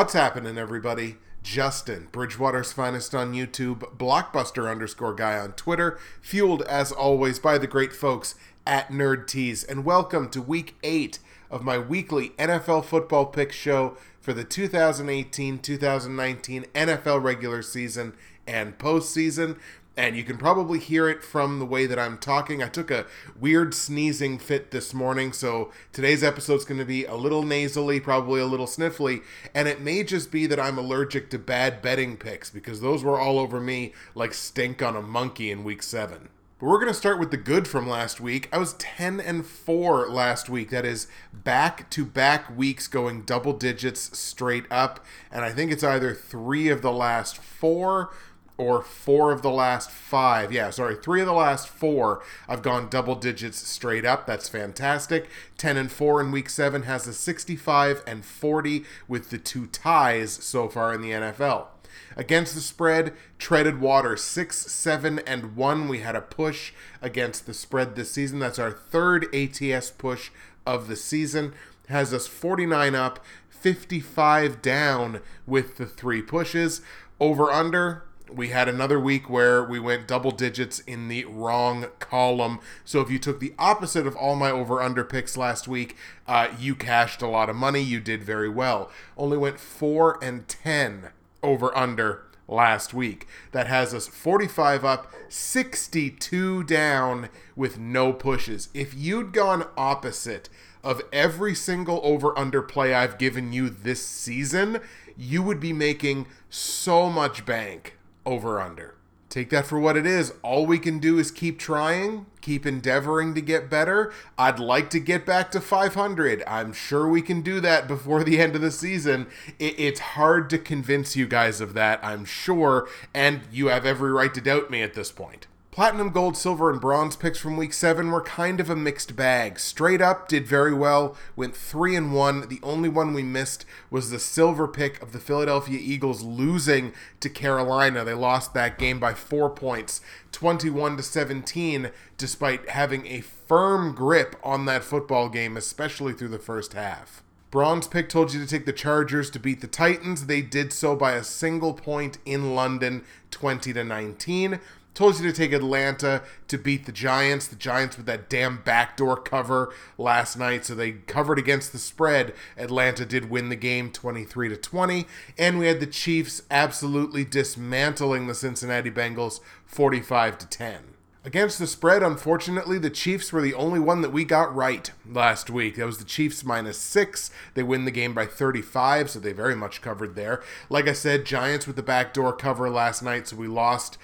What's happening, everybody? Justin, Bridgewater's finest on YouTube, blockbuster underscore guy on Twitter, fueled as always by the great folks at Nerd Tees, and welcome to week eight of my weekly NFL football pick show for the 2018 2019 NFL regular season and postseason and you can probably hear it from the way that I'm talking. I took a weird sneezing fit this morning, so today's episode is going to be a little nasally, probably a little sniffly, and it may just be that I'm allergic to bad betting picks because those were all over me like stink on a monkey in week 7. But we're going to start with the good from last week. I was 10 and 4 last week. That is back to back weeks going double digits straight up, and I think it's either 3 of the last 4 or four of the last five. Yeah, sorry, three of the last four I've gone double digits straight up. That's fantastic. 10 and 4 in week 7 has a 65 and 40 with the two ties so far in the NFL. Against the spread, treaded water 6, 7, and 1. We had a push against the spread this season. That's our third ATS push of the season. Has us 49 up, 55 down with the three pushes. Over under, we had another week where we went double digits in the wrong column. So if you took the opposite of all my over under picks last week, uh, you cashed a lot of money. You did very well. Only went 4 and 10 over under last week. That has us 45 up, 62 down with no pushes. If you'd gone opposite of every single over under play I've given you this season, you would be making so much bank over under. Take that for what it is. All we can do is keep trying, keep endeavoring to get better. I'd like to get back to 500. I'm sure we can do that before the end of the season. It's hard to convince you guys of that, I'm sure, and you have every right to doubt me at this point. Platinum, gold, silver, and bronze picks from week 7 were kind of a mixed bag. Straight up did very well, went 3 and 1. The only one we missed was the silver pick of the Philadelphia Eagles losing to Carolina. They lost that game by 4 points, 21 to 17, despite having a firm grip on that football game, especially through the first half. Bronze pick told you to take the Chargers to beat the Titans. They did so by a single point in London, 20 to 19. Told you to take Atlanta to beat the Giants. The Giants with that damn backdoor cover last night, so they covered against the spread. Atlanta did win the game 23 to 20, and we had the Chiefs absolutely dismantling the Cincinnati Bengals 45 to 10. Against the spread, unfortunately, the Chiefs were the only one that we got right last week. That was the Chiefs minus six. They win the game by 35, so they very much covered there. Like I said, Giants with the backdoor cover last night, so we lost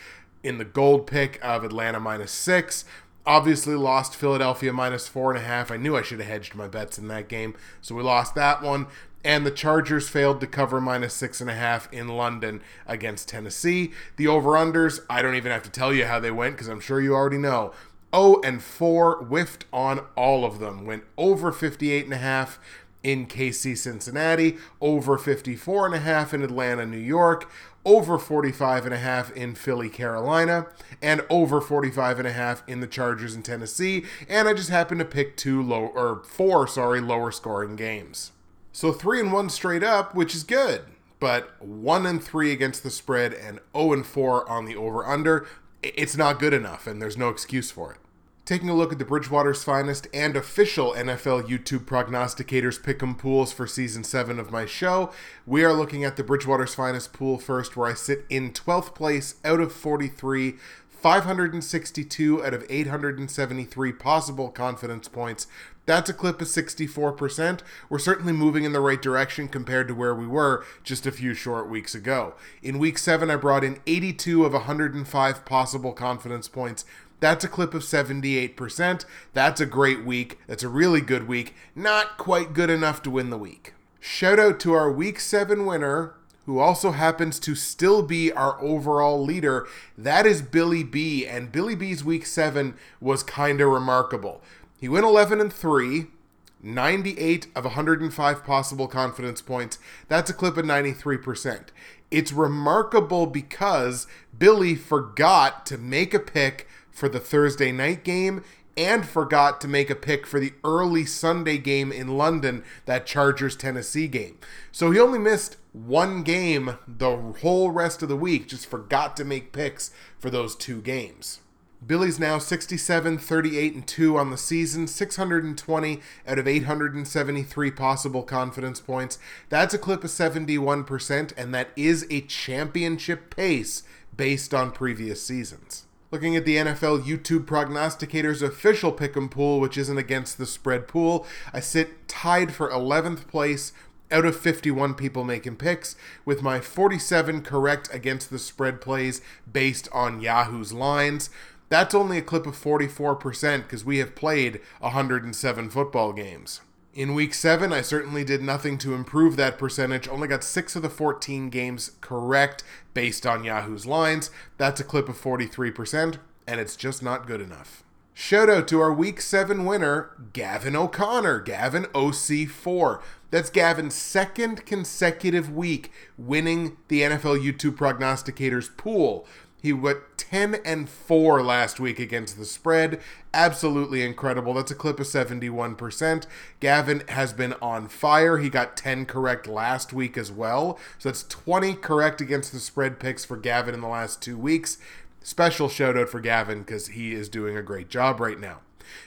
in the gold pick of Atlanta minus six. Obviously, lost Philadelphia minus four and a half. I knew I should have hedged my bets in that game, so we lost that one. And the Chargers failed to cover minus six and a half in London against Tennessee. The over unders, I don't even have to tell you how they went because I'm sure you already know. 0 and 4 whiffed on all of them. Went over 58 and a half in KC Cincinnati, over 54 and a half in Atlanta, New York, over 45 and a half in Philly, Carolina, and over 45 and a half in the Chargers in Tennessee, and I just happened to pick two low or four, sorry, lower scoring games. So 3 and 1 straight up, which is good, but 1 and 3 against the spread and 0 and 4 on the over under, it's not good enough and there's no excuse for it taking a look at the Bridgewater's finest and official NFL YouTube prognosticators pick'em pools for season 7 of my show. We are looking at the Bridgewater's finest pool first, where I sit in 12th place out of 43. 562 out of 873 possible confidence points. That's a clip of 64%. We're certainly moving in the right direction compared to where we were just a few short weeks ago. In week 7, I brought in 82 of 105 possible confidence points. That's a clip of 78%. That's a great week. That's a really good week. Not quite good enough to win the week. Shout out to our week 7 winner, who also happens to still be our overall leader. That is Billy B. And Billy B's week 7 was kind of remarkable. He went 11 and 3. 98 of 105 possible confidence points. That's a clip of 93%. It's remarkable because Billy forgot to make a pick for the Thursday night game and forgot to make a pick for the early Sunday game in London, that Chargers Tennessee game. So he only missed one game the whole rest of the week, just forgot to make picks for those two games. Billy's now 67, 38, and 2 on the season, 620 out of 873 possible confidence points. That's a clip of 71%, and that is a championship pace based on previous seasons. Looking at the NFL YouTube prognosticators official pick'em pool, which isn't against the spread pool, I sit tied for 11th place out of 51 people making picks, with my 47 correct against the spread plays based on Yahoo's lines. That's only a clip of 44% because we have played 107 football games. In week 7, I certainly did nothing to improve that percentage, only got 6 of the 14 games correct based on Yahoo's lines. That's a clip of 43%, and it's just not good enough. Shout out to our week 7 winner, Gavin O'Connor, Gavin OC4. That's Gavin's second consecutive week winning the NFL YouTube prognosticators pool. He went 10 and 4 last week against the spread. Absolutely incredible. That's a clip of 71%. Gavin has been on fire. He got 10 correct last week as well. So that's 20 correct against the spread picks for Gavin in the last two weeks. Special shout out for Gavin because he is doing a great job right now.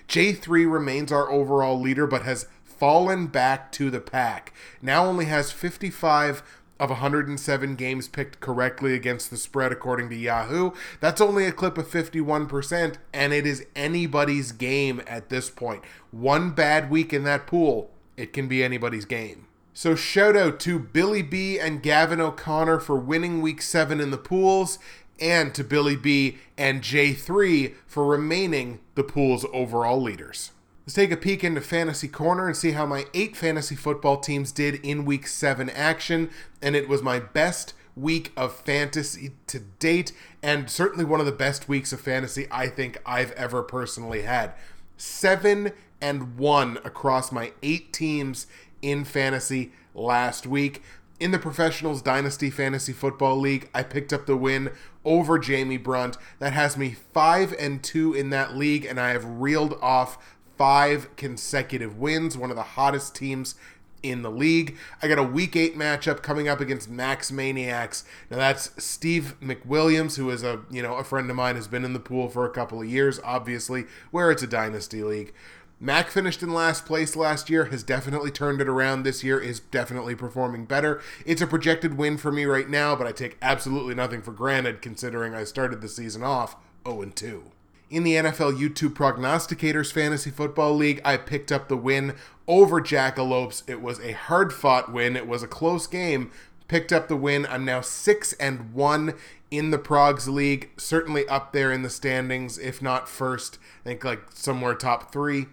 J3 remains our overall leader but has fallen back to the pack. Now only has 55 of 107 games picked correctly against the spread, according to Yahoo. That's only a clip of 51%, and it is anybody's game at this point. One bad week in that pool, it can be anybody's game. So, shout out to Billy B and Gavin O'Connor for winning week seven in the pools, and to Billy B and J3 for remaining the pool's overall leaders. Let's take a peek into Fantasy Corner and see how my eight fantasy football teams did in week seven action. And it was my best week of fantasy to date, and certainly one of the best weeks of fantasy I think I've ever personally had. Seven and one across my eight teams in fantasy last week. In the Professionals Dynasty Fantasy Football League, I picked up the win over Jamie Brunt. That has me 5 and 2 in that league and I have reeled off five consecutive wins, one of the hottest teams in the league. I got a week eight matchup coming up against Max Maniacs. Now that's Steve McWilliams, who is a you know a friend of mine, has been in the pool for a couple of years, obviously, where it's a dynasty league. Mac finished in last place last year, has definitely turned it around this year, is definitely performing better. It's a projected win for me right now, but I take absolutely nothing for granted considering I started the season off 0 2 in the NFL YouTube Prognosticators Fantasy Football League, I picked up the win over Jackalopes. It was a hard fought win, it was a close game. Picked up the win. I'm now 6 and 1 in the Progs League, certainly up there in the standings, if not first. I think like somewhere top three.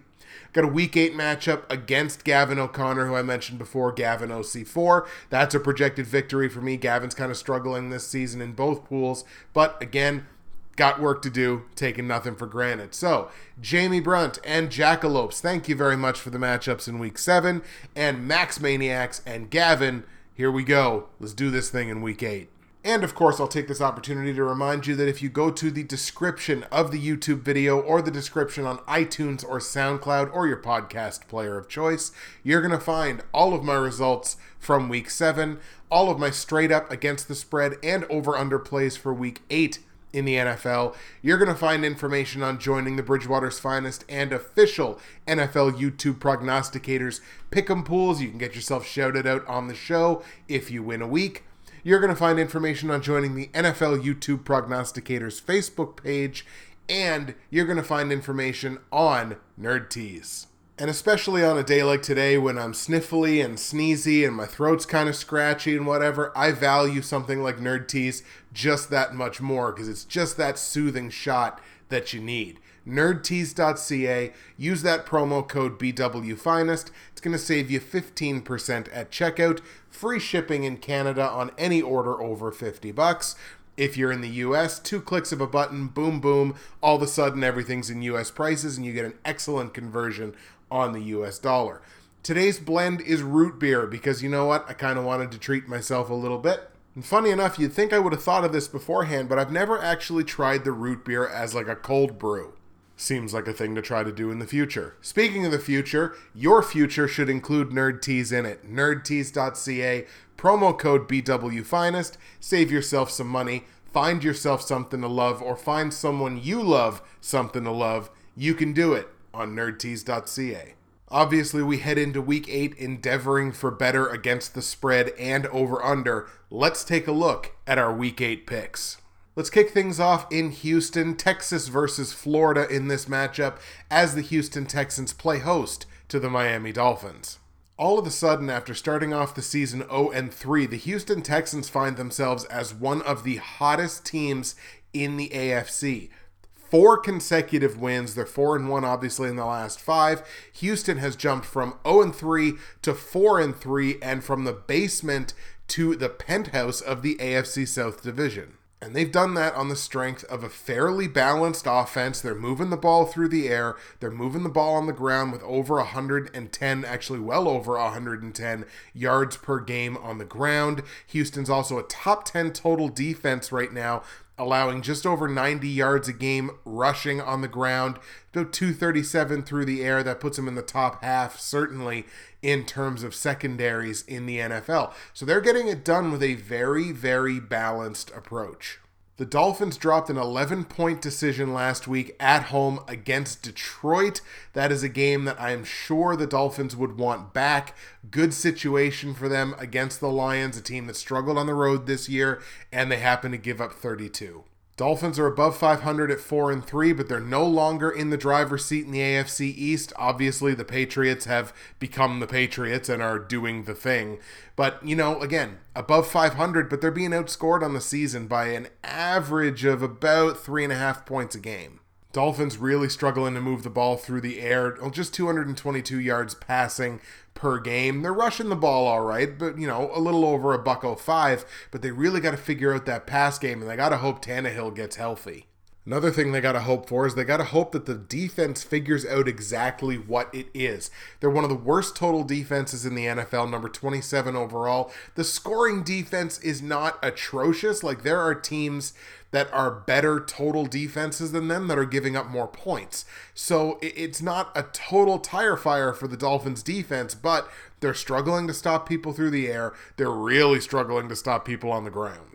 Got a week eight matchup against Gavin O'Connor, who I mentioned before, Gavin OC4. That's a projected victory for me. Gavin's kind of struggling this season in both pools, but again, got work to do, taking nothing for granted. So, Jamie Brunt and Jackalopes, thank you very much for the matchups in week seven. And Max Maniacs and Gavin, here we go. Let's do this thing in week eight. And of course, I'll take this opportunity to remind you that if you go to the description of the YouTube video or the description on iTunes or SoundCloud or your podcast player of choice, you're going to find all of my results from week seven, all of my straight up against the spread and over under plays for week eight in the NFL. You're going to find information on joining the Bridgewater's Finest and official NFL YouTube prognosticators pick'em pools. You can get yourself shouted out on the show if you win a week. You're going to find information on joining the NFL YouTube prognosticators Facebook page, and you're going to find information on Nerd Tees. And especially on a day like today when I'm sniffly and sneezy and my throat's kind of scratchy and whatever, I value something like Nerd Tees just that much more because it's just that soothing shot that you need. Nerdtees.ca, use that promo code BWFinest. It's going to save you 15% at checkout, free shipping in Canada on any order over 50 bucks. If you're in the US, two clicks of a button, boom, boom, all of a sudden everything's in US prices and you get an excellent conversion on the US dollar. Today's blend is root beer because you know what? I kind of wanted to treat myself a little bit. And funny enough, you'd think I would have thought of this beforehand, but I've never actually tried the root beer as like a cold brew. Seems like a thing to try to do in the future. Speaking of the future, your future should include Nerd Teas in it. Nerdtees.ca, promo code BWFinest, save yourself some money, find yourself something to love, or find someone you love something to love. You can do it on nerdtees.ca. Obviously, we head into week eight endeavoring for better against the spread and over under. Let's take a look at our week eight picks. Let's kick things off in Houston, Texas versus Florida in this matchup as the Houston Texans play host to the Miami Dolphins. All of a sudden, after starting off the season 0 and 3, the Houston Texans find themselves as one of the hottest teams in the AFC four consecutive wins. They're four and one, obviously, in the last five. Houston has jumped from 0 and 3 to 4 and 3, and from the basement to the penthouse of the AFC South Division. And they've done that on the strength of a fairly balanced offense. They're moving the ball through the air. They're moving the ball on the ground with over 110, actually well over 110 yards per game on the ground. Houston's also a top 10 total defense right now allowing just over 90 yards a game rushing on the ground, about 237 through the air. That puts him in the top half, certainly in terms of secondaries in the NFL. So they're getting it done with a very, very balanced approach. The Dolphins dropped an 11 point decision last week at home against Detroit. That is a game that I am sure the Dolphins would want back. Good situation for them against the Lions, a team that struggled on the road this year, and they happen to give up 32. Dolphins are above 500 at 4 and 3, but they're no longer in the driver's seat in the AFC East. Obviously, the Patriots have become the Patriots and are doing the thing. But, you know, again, above 500, but they're being outscored on the season by an average of about three and a half points a game. Dolphins really struggling to move the ball through the air. Oh, just 222 yards passing per game. They're rushing the ball all right, but you know, a little over a buck 05, but they really got to figure out that pass game and they got to hope Tannehill gets healthy. Another thing they got to hope for is they got to hope that the defense figures out exactly what it is. They're one of the worst total defenses in the NFL, number 27 overall. The scoring defense is not atrocious. Like, there are teams that are better total defenses than them that are giving up more points. So it's not a total tire fire for the Dolphins defense, but they're struggling to stop people through the air. They're really struggling to stop people on the ground.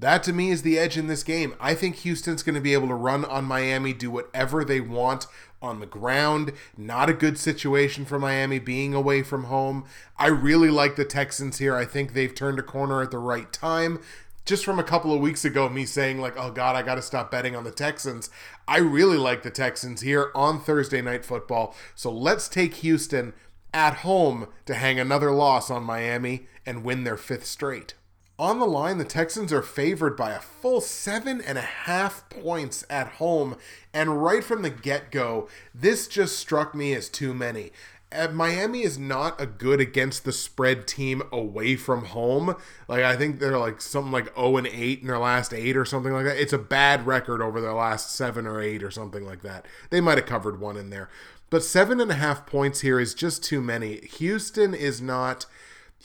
That to me is the edge in this game. I think Houston's going to be able to run on Miami, do whatever they want on the ground. Not a good situation for Miami being away from home. I really like the Texans here. I think they've turned a corner at the right time. Just from a couple of weeks ago, me saying, like, oh God, I got to stop betting on the Texans. I really like the Texans here on Thursday Night Football. So let's take Houston at home to hang another loss on Miami and win their fifth straight. On the line, the Texans are favored by a full seven and a half points at home. And right from the get go, this just struck me as too many. Uh, Miami is not a good against the spread team away from home. Like I think they're like something like 0 and 8 in their last 8 or something like that. It's a bad record over their last 7 or 8 or something like that. They might have covered one in there. But seven and a half points here is just too many. Houston is not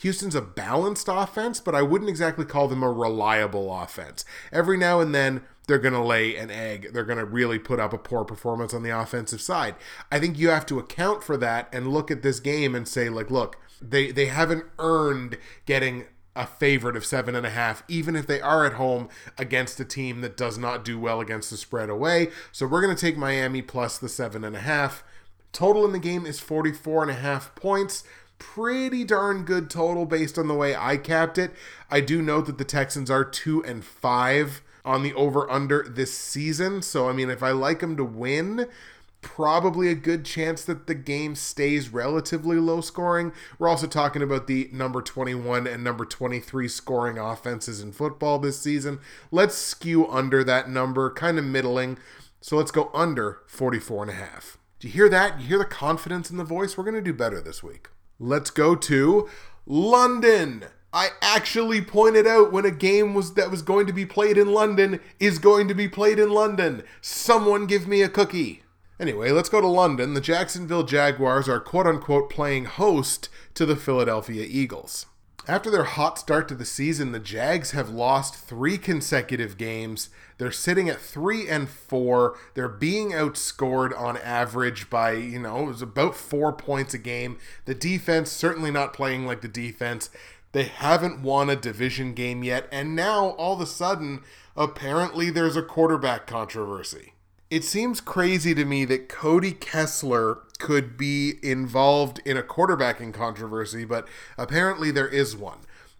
Houston's a balanced offense, but I wouldn't exactly call them a reliable offense. Every now and then, they're going to lay an egg. They're going to really put up a poor performance on the offensive side. I think you have to account for that and look at this game and say, like, look, they, they haven't earned getting a favorite of seven and a half, even if they are at home against a team that does not do well against the spread away. So we're going to take Miami plus the seven and a half. Total in the game is 44 and a half points pretty darn good total based on the way I capped it. I do note that the Texans are 2 and 5 on the over under this season. So I mean if I like them to win, probably a good chance that the game stays relatively low scoring. We're also talking about the number 21 and number 23 scoring offenses in football this season. Let's skew under that number, kind of middling. So let's go under 44 and a half. Do you hear that? You hear the confidence in the voice? We're going to do better this week. Let's go to London. I actually pointed out when a game was that was going to be played in London is going to be played in London. Someone give me a cookie. Anyway, let's go to London. The Jacksonville Jaguars are quote unquote playing host to the Philadelphia Eagles. After their hot start to the season, the Jags have lost three consecutive games. They're sitting at three and four. They're being outscored on average by, you know, it was about four points a game. The defense certainly not playing like the defense. They haven't won a division game yet, and now all of a sudden, apparently there's a quarterback controversy. It seems crazy to me that Cody Kessler could be involved in a quarterbacking controversy, but apparently there is one.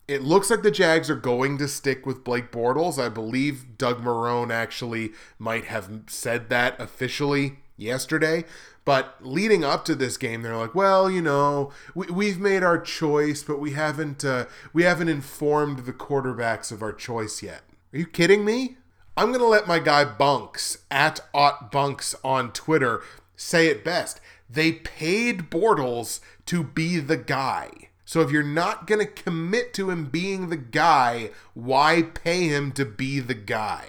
It looks like the Jags are going to stick with Blake Bortles. I believe Doug Marrone actually might have said that officially yesterday. But leading up to this game, they're like, "Well, you know, we, we've made our choice, but we haven't uh, we haven't informed the quarterbacks of our choice yet." Are you kidding me? I'm gonna let my guy Bunks at Ot Bunks on Twitter say it best. They paid Bortles to be the guy. So if you're not going to commit to him being the guy, why pay him to be the guy?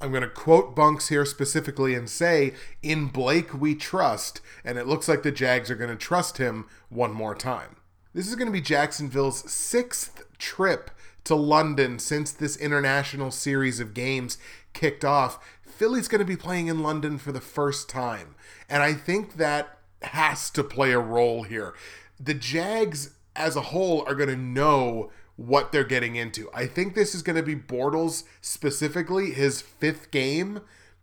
I'm going to quote Bunks here specifically and say, In Blake we trust, and it looks like the Jags are going to trust him one more time. This is going to be Jacksonville's sixth trip to London since this international series of games kicked off. Philly's going to be playing in London for the first time. And I think that has to play a role here. The Jags as a whole are going to know what they're getting into. I think this is going to be Bortles specifically his fifth game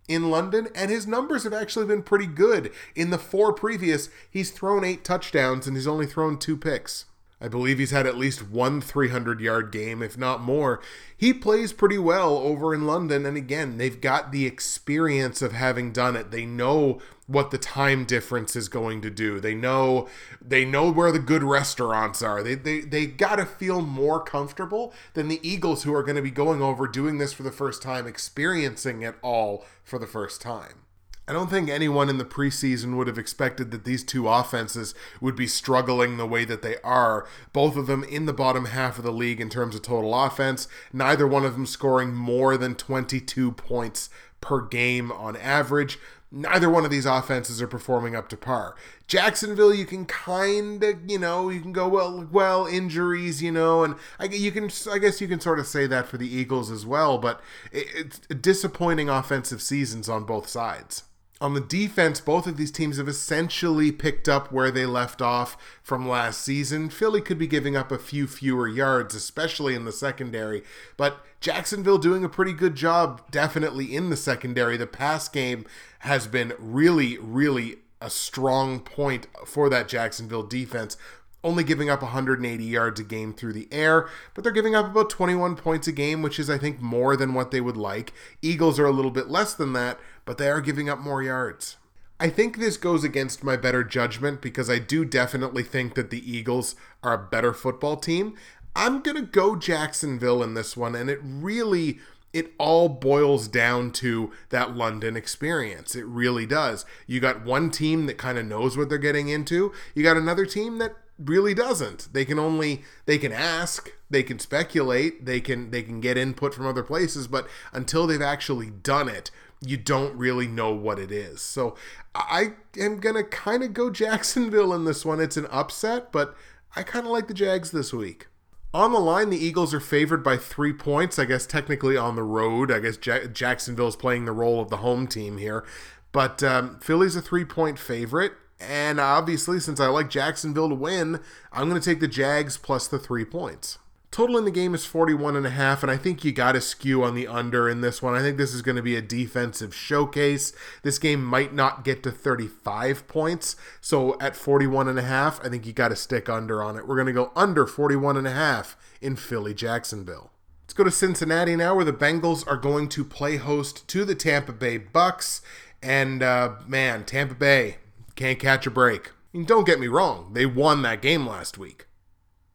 in London, and his numbers have actually been pretty good. In the four previous, he's thrown eight touchdowns and he's only thrown two picks. I believe he's had at least one 300 yard game, if not more. He plays pretty well over in London, and again, they've got the experience of having done it. They know what the time difference is going to do. They know they know where the good restaurants are. They they they got to feel more comfortable than the Eagles who are going to be going over doing this for the first time, experiencing it all for the first time. I don't think anyone in the preseason would have expected that these two offenses would be struggling the way that they are. Both of them in the bottom half of the league in terms of total offense, neither one of them scoring more than 22 points per game on average. Neither one of these offenses are performing up to par. Jacksonville, you can kind of, you know, you can go well, well, injuries, you know, and I, you can, I guess, you can sort of say that for the Eagles as well. But it's disappointing offensive seasons on both sides on the defense, both of these teams have essentially picked up where they left off from last season. Philly could be giving up a few fewer yards, especially in the secondary, but Jacksonville doing a pretty good job, definitely in the secondary. The pass game has been really, really a strong point for that Jacksonville defense only giving up 180 yards a game through the air, but they're giving up about 21 points a game, which is, I think, more than what they would like. Eagles are a little bit less than that, but they are giving up more yards. I think this goes against my better judgment because I do definitely think that the Eagles are a better football team. I'm going to go Jacksonville in this one, and it really it all boils down to that London experience. It really does. You got one team that kind of knows what they're getting into. You got another team that really doesn't. They can only they can ask, they can speculate, they can they can get input from other places, but until they've actually done it, you don't really know what it is. So I am gonna kind of go Jacksonville in this one. It's an upset, but I kind of like the Jags this week. On the line, the Eagles are favored by three points. I guess technically on the road. I guess ja- is playing the role of the home team here. But um, Philly's a three point favorite. And obviously, since I like Jacksonville to win, I'm going to take the Jags plus the three points. Total in the game is 41 and a half, and I think you got to skew on the under in this one. I think this is going to be a defensive showcase. This game might not get to 35 points, so at 41 and a half, I think you got to stick under on it. We're going to go under 41 and a half in Philly Jacksonville. Let's go to Cincinnati now, where the Bengals are going to play host to the Tampa Bay Bucks. And uh, man, Tampa Bay, can't catch a break. Mean, don't get me wrong, they won that game last week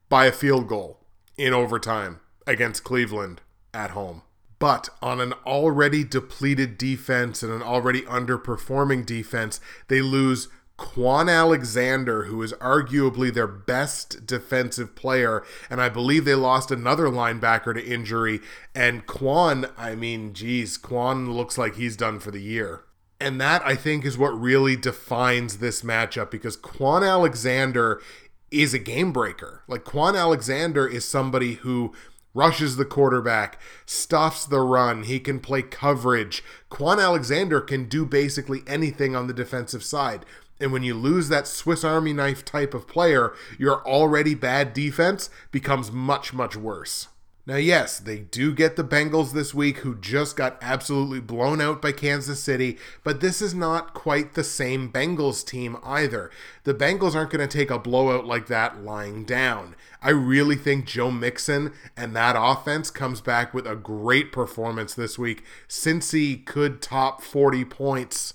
by a field goal in overtime against Cleveland at home. But on an already depleted defense and an already underperforming defense, they lose Kwon Alexander, who is arguably their best defensive player, and I believe they lost another linebacker to injury. And Kwon, I mean, geez, Kwon looks like he's done for the year. And that, I think, is what really defines this matchup because Kwon Alexander is a game breaker. Like Kwon Alexander is somebody who rushes the quarterback, stuffs the run, he can play coverage. Kwon Alexander can do basically anything on the defensive side. And when you lose that Swiss Army knife type of player, your already bad defense becomes much, much worse. Now, yes, they do get the Bengals this week, who just got absolutely blown out by Kansas City, but this is not quite the same Bengals team either. The Bengals aren't going to take a blowout like that lying down. I really think Joe Mixon and that offense comes back with a great performance this week. Cincy could top 40 points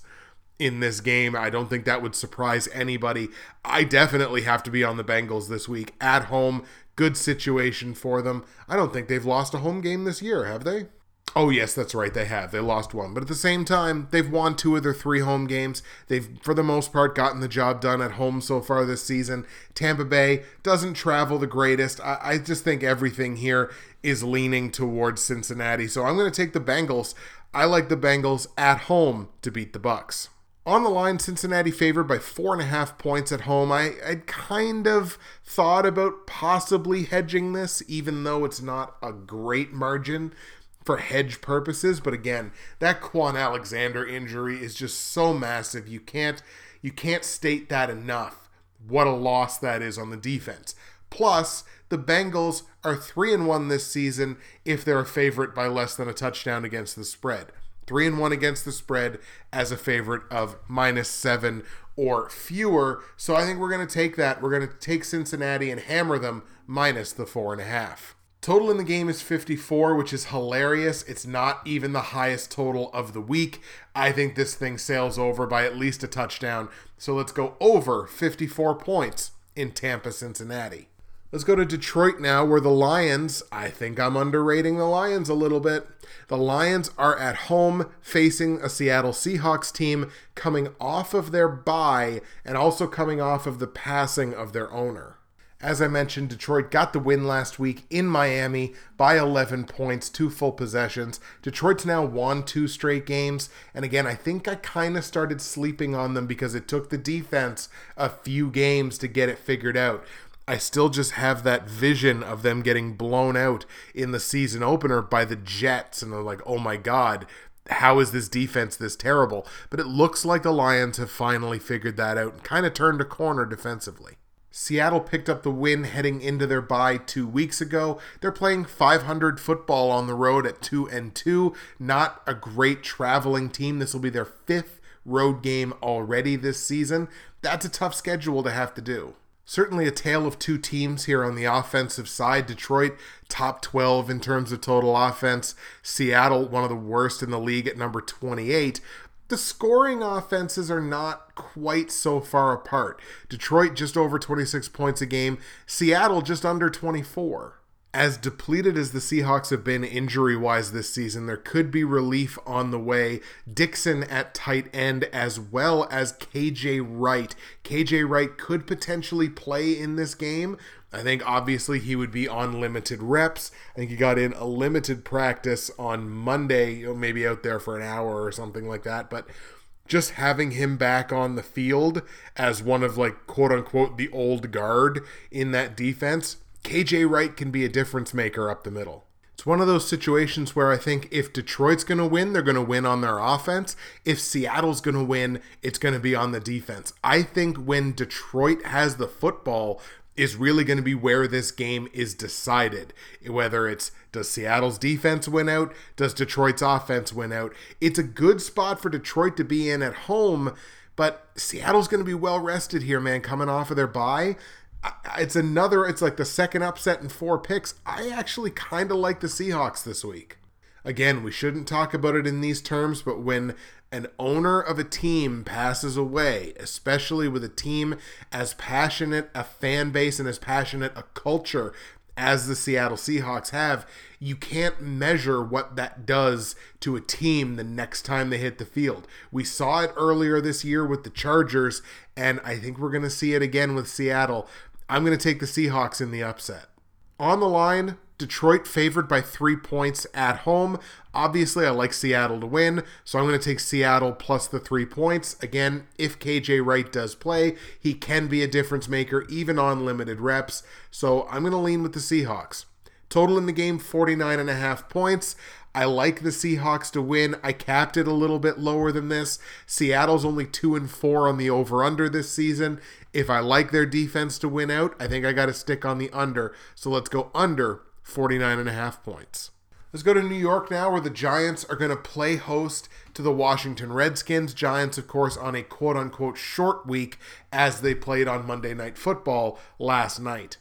in this game. I don't think that would surprise anybody. I definitely have to be on the Bengals this week at home. Good situation for them. I don't think they've lost a home game this year, have they? Oh, yes, that's right. They have. They lost one. But at the same time, they've won two of their three home games. They've, for the most part, gotten the job done at home so far this season. Tampa Bay doesn't travel the greatest. I, I just think everything here is leaning towards Cincinnati. So I'm going to take the Bengals. I like the Bengals at home to beat the Bucks. On the line, Cincinnati favored by four and a half points at home. I, I kind of thought about possibly hedging this, even though it's not a great margin for hedge purposes. But again, that Kwon Alexander injury is just so massive. You can't you can't state that enough. What a loss that is on the defense. Plus, the Bengals are 3 and 1 this season if they're a favorite by less than a touchdown against the spread three and one against the spread as a favorite of minus seven or fewer. So I think we're going to take that. We're going to take Cincinnati and hammer them minus the four and a half. Total in the game is 54, which is hilarious. It's not even the highest total of the week. I think this thing sails over by at least a touchdown. So let's go over 54 points in Tampa, Cincinnati. Let's go to Detroit now, where the Lions, I think I'm underrating the Lions a little bit. The Lions are at home facing a Seattle Seahawks team coming off of their bye and also coming off of the passing of their owner. As I mentioned, Detroit got the win last week in Miami by 11 points, two full possessions. Detroit's now won two straight games. And again, I think I kind of started sleeping on them because it took the defense a few games to get it figured out. I still just have that vision of them getting blown out in the season opener by the Jets. And I'm like, oh my God, how is this defense this terrible? But it looks like the Lions have finally figured that out and kind of turned a corner defensively. Seattle picked up the win heading into their bye two weeks ago. They're playing 500 football on the road at 2 and 2. Not a great traveling team. This will be their fifth road game already this season. That's a tough schedule to have to do. Certainly a tale of two teams here on the offensive side. Detroit, top 12 in terms of total offense. Seattle, one of the worst in the league at number 28. The scoring offenses are not quite so far apart. Detroit just over 26 points a game, Seattle just under 24 as depleted as the Seahawks have been injury wise this season, there could be relief on the way. Dickson at tight end, as well as KJ Wright. KJ Wright could potentially play in this game. I think obviously he would be on limited reps. I think he got in a limited practice on Monday, you know, maybe out there for an hour or something like that. But just having him back on the field as one of like quote unquote the old guard in that defense KJ Wright can be a difference maker up the middle. It's one of those situations where I think if Detroit's going to win, they're going to win on their offense. If Seattle's going to win, it's going to be on the defense. I think when Detroit has the football, is really going to be where this game is decided. Whether it's does Seattle's defense win out, does Detroit's offense win out? It's a good spot for Detroit to be in at home, but Seattle's going to be well rested here, man, coming off of their bye it's another it's like the second upset in four picks i actually kind of like the seahawks this week again we shouldn't talk about it in these terms but when an owner of a team passes away especially with a team as passionate a fan base and as passionate a culture as the Seattle Seahawks have, you can't measure what that does to a team the next time they hit the field. We saw it earlier this year with the Chargers, and I think we're going to see it again with Seattle. I'm going to take the Seahawks in the upset. On the line, Detroit favored by three points at home. Obviously, I like Seattle to win, so I'm going to take Seattle plus the three points. Again, if KJ Wright does play, he can be a difference maker even on limited reps. So I'm going to lean with the Seahawks. Total in the game 49 and a half points. I like the Seahawks to win. I capped it a little bit lower than this. Seattle's only 2 and 4 on the over under this season. If I like their defense to win out, I think I got to stick on the under. So let's go under 49 and a half points. Let's go to New York now, where the Giants are going to play host to the Washington Redskins. Giants, of course, on a quote unquote short week as they played on Monday Night Football last night.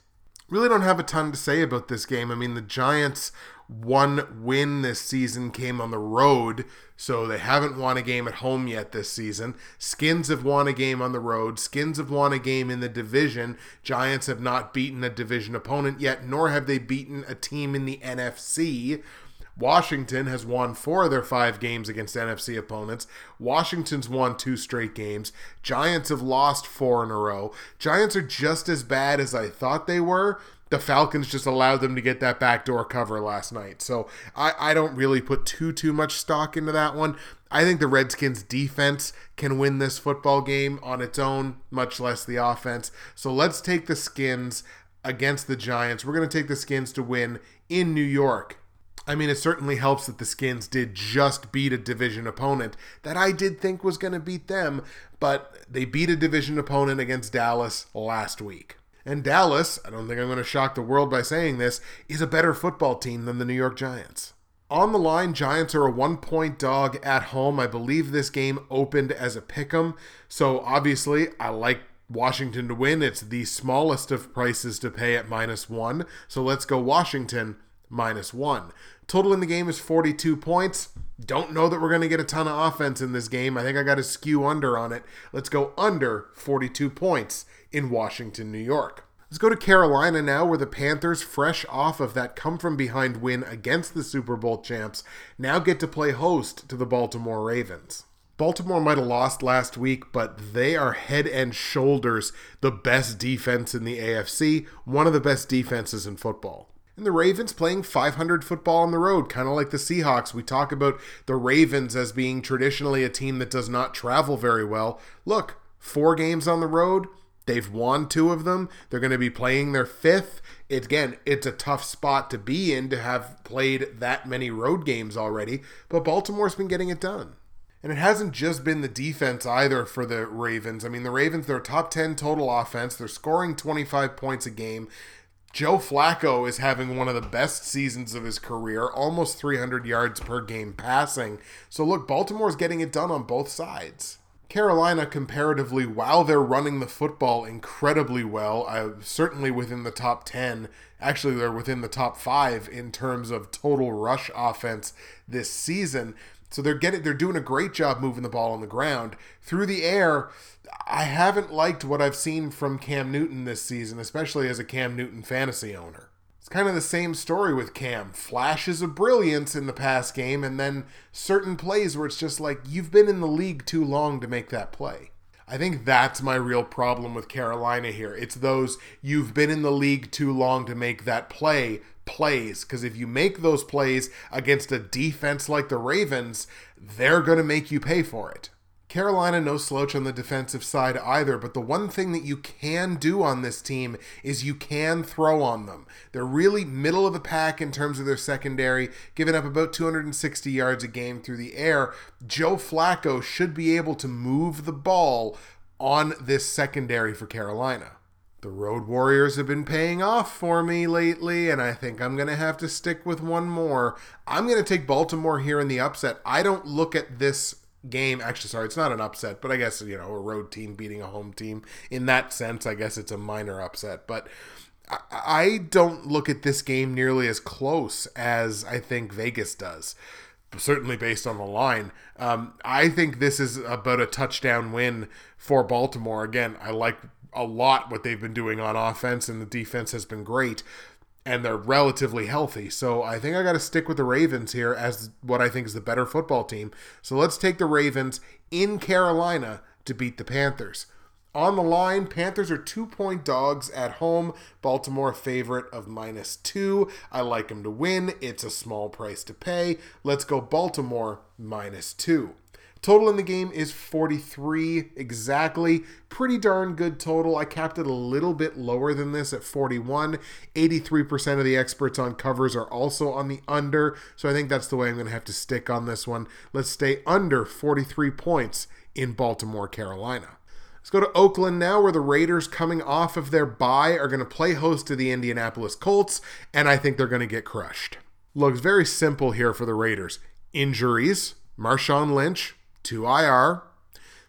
Really don't have a ton to say about this game. I mean, the Giants one win this season came on the road, so they haven't won a game at home yet this season. Skins have won a game on the road. Skins have won a game in the division. Giants have not beaten a division opponent yet, nor have they beaten a team in the NFC. Washington has won four of their five games against NFC opponents. Washington's won two straight games. Giants have lost four in a row. Giants are just as bad as I thought they were the Falcons just allowed them to get that backdoor cover last night. So I, I don't really put too too much stock into that one. I think the Redskins defense can win this football game on its own, much less the offense. So let's take the Skins against the Giants. We're going to take the Skins to win in New York. I mean, it certainly helps that the Skins did just beat a division opponent that I did think was going to beat them, but they beat a division opponent against Dallas last week. And Dallas, I don't think I'm going to shock the world by saying this, is a better football team than the New York Giants. On the line, Giants are a one point dog at home. I believe this game opened as a pick 'em. So obviously, I like Washington to win. It's the smallest of prices to pay at minus one. So let's go Washington minus one. Total in the game is 42 points. Don't know that we're going to get a ton of offense in this game. I think I got to skew under on it. Let's go under 42 points in Washington, New York. Let's go to Carolina now, where the Panthers, fresh off of that come from behind win against the Super Bowl champs, now get to play host to the Baltimore Ravens. Baltimore might have lost last week, but they are head and shoulders the best defense in the AFC, one of the best defenses in football. And the Ravens playing 500 football on the road, kind of like the Seahawks. We talk about the Ravens as being traditionally a team that does not travel very well. Look, four games on the road, They've won two of them. They're going to be playing their fifth. It, again, it's a tough spot to be in to have played that many road games already, but Baltimore's been getting it done. And it hasn't just been the defense either for the Ravens. I mean, the Ravens, they're top 10 total offense. They're scoring 25 points a game. Joe Flacco is having one of the best seasons of his career, almost 300 yards per game passing. So, look, Baltimore's getting it done on both sides. Carolina, comparatively, while they're running the football incredibly well, uh, certainly within the top 10, actually, they're within the top five in terms of total rush offense this season. So they're getting they're doing a great job moving the ball on the ground. Through the air, I haven't liked what I've seen from Cam Newton this season, especially as a Cam Newton fantasy owner It's kind of the same story with Cam. Flashes of brilliance in the past game, and then certain plays where it's just like, you've been in the league too long to make that play. I think that's my real problem with Carolina here. It's those you've been in the league too long to make that play plays. Because if you make those plays against a defense like the Ravens, they're going to make you pay for it. Carolina, no slouch on the defensive side either, but the one thing that you can do on this team is you can throw on them. They're really middle of the pack in terms of their secondary, giving up about 260 yards a game through the air. Joe Flacco should be able to move the ball on this secondary for Carolina. The Road Warriors have been paying off for me lately, and I think I'm going to have to stick with one more. I'm going to take Baltimore here in the upset. I don't look at this game. Actually, sorry, it's not an upset, but I guess, you know, a road team beating a home team. In that sense, I guess it's a minor upset. But I don't look at this game nearly as close as I think Vegas does. Certainly based on the line. Um, I think this is about a touchdown win for Baltimore. Again, I like a lot what they've been doing on offense, and the defense has been great and they're relatively healthy. So I think I got to stick with the Ravens here as what I think is the better football team. So let's take the Ravens in Carolina to beat the Panthers. On the line, Panthers are two point dogs at home. Baltimore favorite of minus two. I like them to win. It's a small price to pay. Let's go Baltimore minus two. Total in the game is 43 exactly. Pretty darn good total. I capped it a little bit lower than this at 41. 83% of the experts on covers are also on the under, so I think that's the way I'm going to have to stick on this one. Let's stay under 43 points in Baltimore, Carolina. Let's go to Oakland now, where the Raiders, coming off of their bye, are going to play host to the Indianapolis Colts, and I think they're going to get crushed. Looks very simple here for the Raiders. Injuries, Marshawn Lynch, to IR.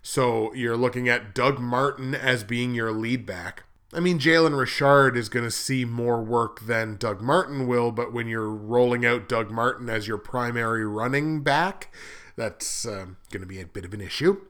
So you're looking at Doug Martin as being your lead back. I mean, Jalen Richard is going to see more work than Doug Martin will, but when you're rolling out Doug Martin as your primary running back, that's uh, going to be a bit of an issue.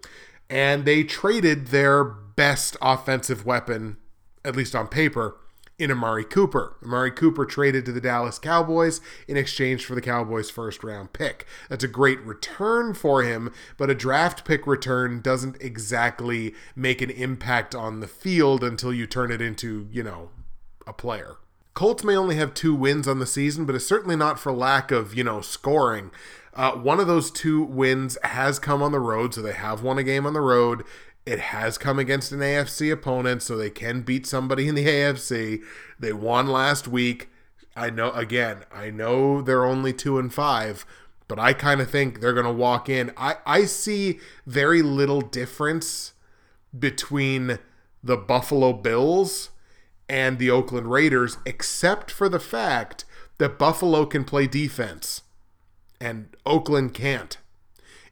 And they traded their best offensive weapon, at least on paper, in Amari Cooper. Amari Cooper traded to the Dallas Cowboys in exchange for the Cowboys' first round pick. That's a great return for him, but a draft pick return doesn't exactly make an impact on the field until you turn it into, you know, a player. Colts may only have two wins on the season, but it's certainly not for lack of, you know, scoring. Uh, one of those two wins has come on the road, so they have won a game on the road. It has come against an AFC opponent, so they can beat somebody in the AFC. They won last week. I know, again, I know they're only two and five, but I kind of think they're going to walk in. I, I see very little difference between the Buffalo Bills and the Oakland Raiders, except for the fact that Buffalo can play defense and Oakland can't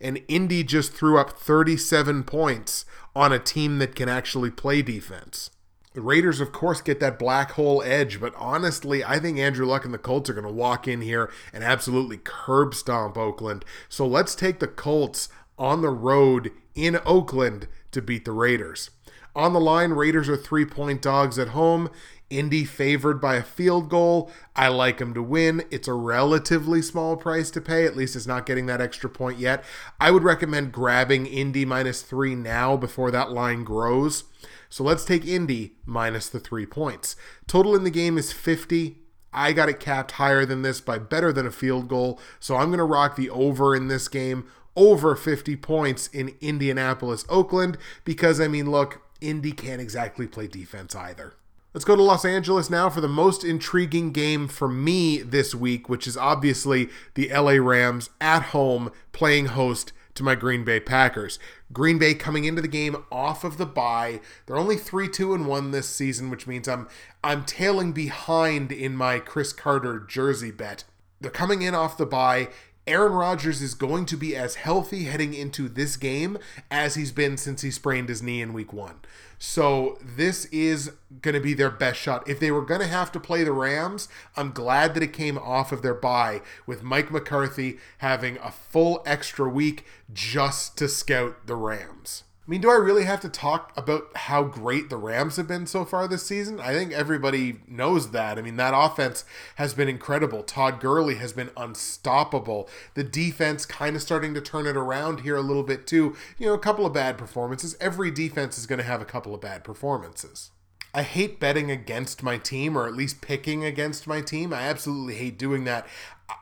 and Indy just threw up 37 points on a team that can actually play defense. The Raiders, of course, get that black hole edge, but honestly, I think Andrew Luck and the Colts are going to walk in here and absolutely curb stomp Oakland. So let's take the Colts on the road in Oakland to beat the Raiders. On the line, Raiders are three point dogs at home. Indy favored by a field goal. I like them to win. It's a relatively small price to pay. At least it's not getting that extra point yet. I would recommend grabbing Indy minus three now before that line grows. So let's take Indy minus the three points. Total in the game is 50. I got it capped higher than this by better than a field goal. So I'm going to rock the over in this game, over 50 points in Indianapolis, Oakland, because I mean, look, Indy can't exactly play defense either. Let's go to Los Angeles now for the most intriguing game for me this week, which is obviously the LA Rams at home playing host to my Green Bay Packers. Green Bay coming into the game off of the bye. They're only 3-2 and 1 this season, which means I'm I'm tailing behind in my Cris Carter jersey bet. They're coming in off the bye. Aaron Rodgers is going to be as healthy heading into this game as he's been since he sprained his knee in week 1. So this is going to be their best shot. If they were going to have to play the Rams, I'm glad that it came off of their bye with Mike McCarthy having a full extra week just to scout the Rams. I mean, do I really have to talk about how great the Rams have been so far this season? I think everybody knows that. I mean, that offense has been incredible. Todd Gurley has been unstoppable. The defense kind of starting to turn it around here a little bit too. You know, a couple of bad performances. Every defense is going to have a couple of bad performances. I hate betting against my team or at least picking against my team. I absolutely hate doing that.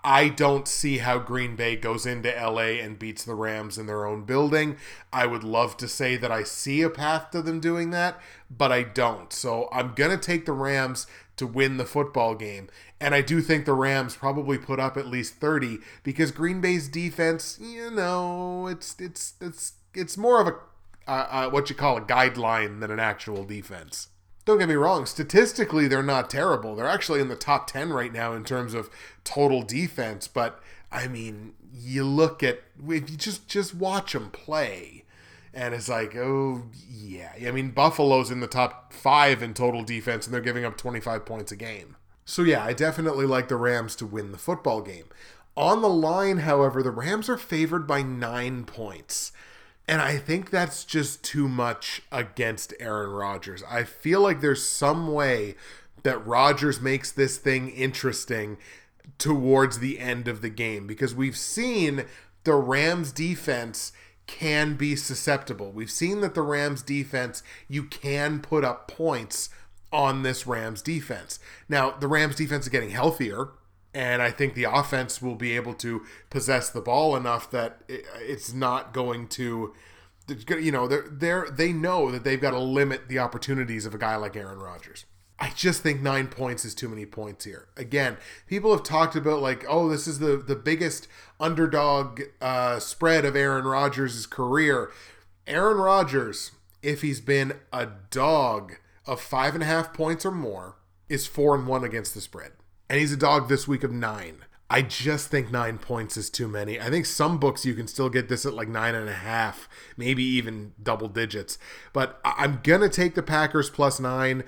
I don't see how Green Bay goes into LA and beats the Rams in their own building. I would love to say that I see a path to them doing that, but I don't. So I'm going to take the Rams to win the football game. And I do think the Rams probably put up at least 30 because Green Bay's defense, you know, it's it's it's it's more of a uh, uh, what you call a guideline than an actual defense don't get me wrong, statistically, they're not terrible. They're actually in the top 10 right now in terms of total defense. But, I mean, you look at, if you just, just watch them play, and it's like, oh, yeah. I mean, Buffalo's in the top five in total defense, and they're giving up 25 points a game. So, yeah, I definitely like the Rams to win the football game. On the line, however, the Rams are favored by nine points. And I think that's just too much against Aaron Rodgers. I feel like there's some way that Rodgers makes this thing interesting towards the end of the game because we've seen the Rams defense can be susceptible. We've seen that the Rams defense, you can put up points on this Rams defense. Now, the Rams defense is getting healthier, and I think the offense will be able to possess the ball enough that it's not going to you know, they're they're they know that they've got to limit the opportunities of a guy like Aaron Rodgers. I just think nine points is too many points here. Again, people have talked about like, oh, this is the the biggest underdog uh, spread of Aaron Rodgers' career. Aaron Rodgers, if he's been a dog of five and a half points or more, is four and one against the spread, and he's a dog this week of nine. I just think nine points is too many. I think some books you can still get this at like nine and a half, maybe even double digits. But I'm gonna take the Packers plus nine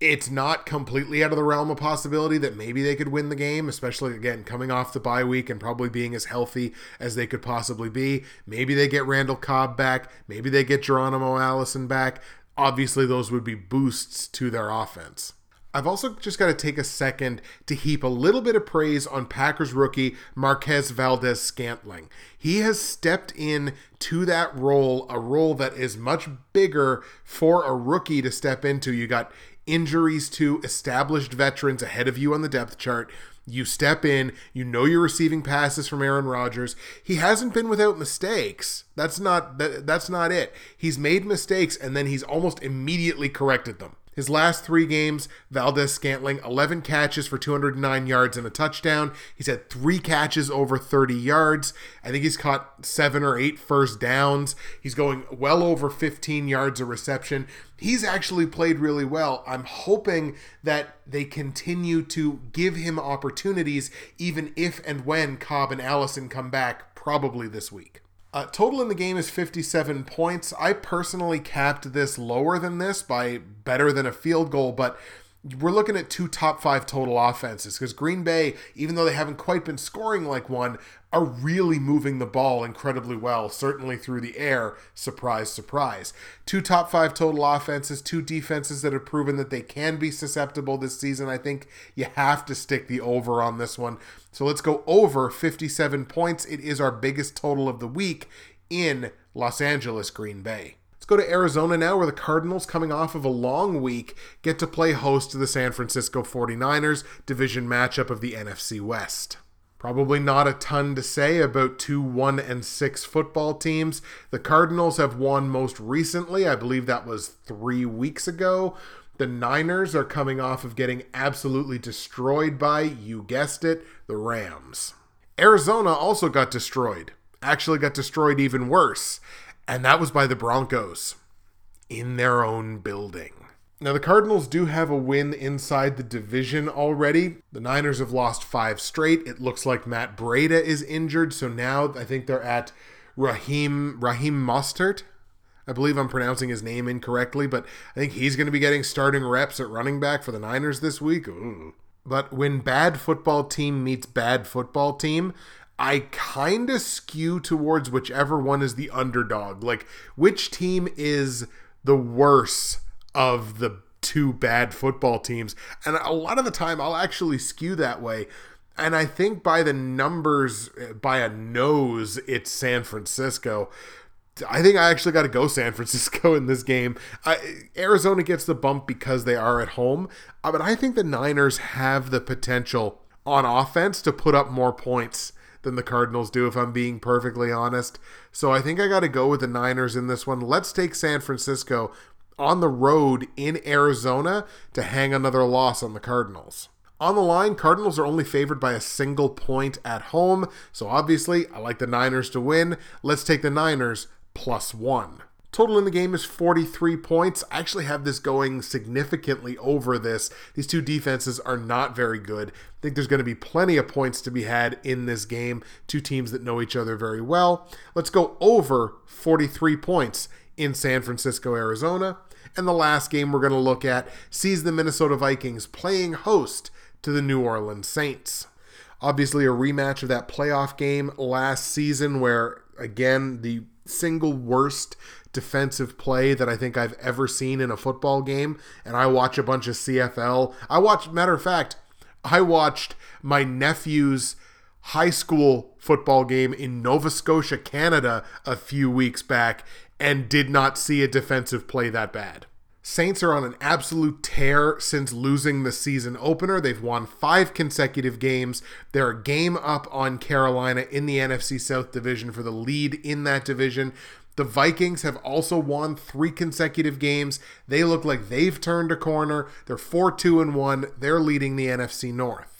it's not completely out of the realm of possibility that maybe they could win the game, especially again coming off the bye week and probably being as healthy as they could possibly be. Maybe they get Randall Cobb back. Maybe they get Geronimo Allison back. Obviously, those would be boosts to their offense. I've also just got to take a second to heap a little bit of praise on Packers rookie Marquez Valdes-Scantling. He has stepped in to that role, a role that is much bigger for a rookie to step into. You got injuries to established veterans ahead of you on the depth chart. You step in, you know you're receiving passes from Aaron Rodgers. He hasn't been without mistakes. That's not that, that's not it. He's made mistakes and then he's almost immediately corrected them. His last three games, Valdes-Scantling, 11 catches for 209 yards and a touchdown. He's had three catches over 30 yards. I think he's caught seven or eight first downs. He's going well over 15 yards of reception. He's actually played really well. I'm hoping that they continue to give him opportunities, even if and when Cobb and Allison come back, probably this week. Uh, total in the game is 57 points. I personally capped this lower than this by better than a field goal, but we're looking at two top five total offenses because Green Bay, even though they haven't quite been scoring like one, are really moving the ball incredibly well, certainly through the air. Surprise, surprise. Two top five total offenses, two defenses that have proven that they can be susceptible this season. I think you have to stick the over on this one. So let's go over 57 points. It is our biggest total of the week in Los Angeles, Green Bay. Go to Arizona now, where the Cardinals, coming off of a long week, get to play host to the San Francisco 49ers division matchup of the NFC West. Probably not a ton to say about two 1 and 6 football teams. The Cardinals have won most recently, I believe that was three weeks ago. The Niners are coming off of getting absolutely destroyed by, you guessed it, the Rams. Arizona also got destroyed. Actually, got destroyed even worse and that was by the Broncos in their own building. Now, the Cardinals do have a win inside the division already. The Niners have lost five straight. It looks like Matt Breida is injured, so now I think they're at Raheem Raheem Mostert. I believe I'm pronouncing his name incorrectly, but I think he's going to be getting starting reps at running back for the Niners this week. Ooh. But when bad football team meets bad football team, I kind of skew towards whichever one is the underdog. Like, which team is the worse of the two bad football teams? And a lot of the time, I'll actually skew that way. And I think by the numbers, by a nose, it's San Francisco. I think I actually got to go San Francisco in this game. Arizona gets the bump because they are at home, uh, but I think the Niners have the potential on offense to put up more points than the Cardinals do, if I'm being perfectly honest. So I think I got to go with the Niners in this one. Let's take San Francisco on the road in Arizona to hang another loss on the Cardinals. On the line, Cardinals are only favored by a single point at home, so obviously I like the Niners to win. Let's take the Niners plus one. Total in the game is 43 points. I actually have this going significantly over this. These two defenses are not very good. I think there's going to be plenty of points to be had in this game. Two teams that know each other very well. Let's go over 43 points in San Francisco, Arizona. And the last game we're going to look at sees the Minnesota Vikings playing host to the New Orleans Saints. Obviously, a rematch of that playoff game last season where, again, the single worst defensive play that I think I've ever seen in a football game. And I watch a bunch of CFL. I watch, matter of fact, I watched my nephew's high school football game in Nova Scotia, Canada, a few weeks back and did not see a defensive play that bad. Saints are on an absolute tear since losing the season opener. They've won five consecutive games. They're a game up on Carolina in the NFC South Division for the lead in that division. The Vikings have also won three consecutive games. They look like they've turned a corner. They're 4 2 and 1. They're leading the NFC North.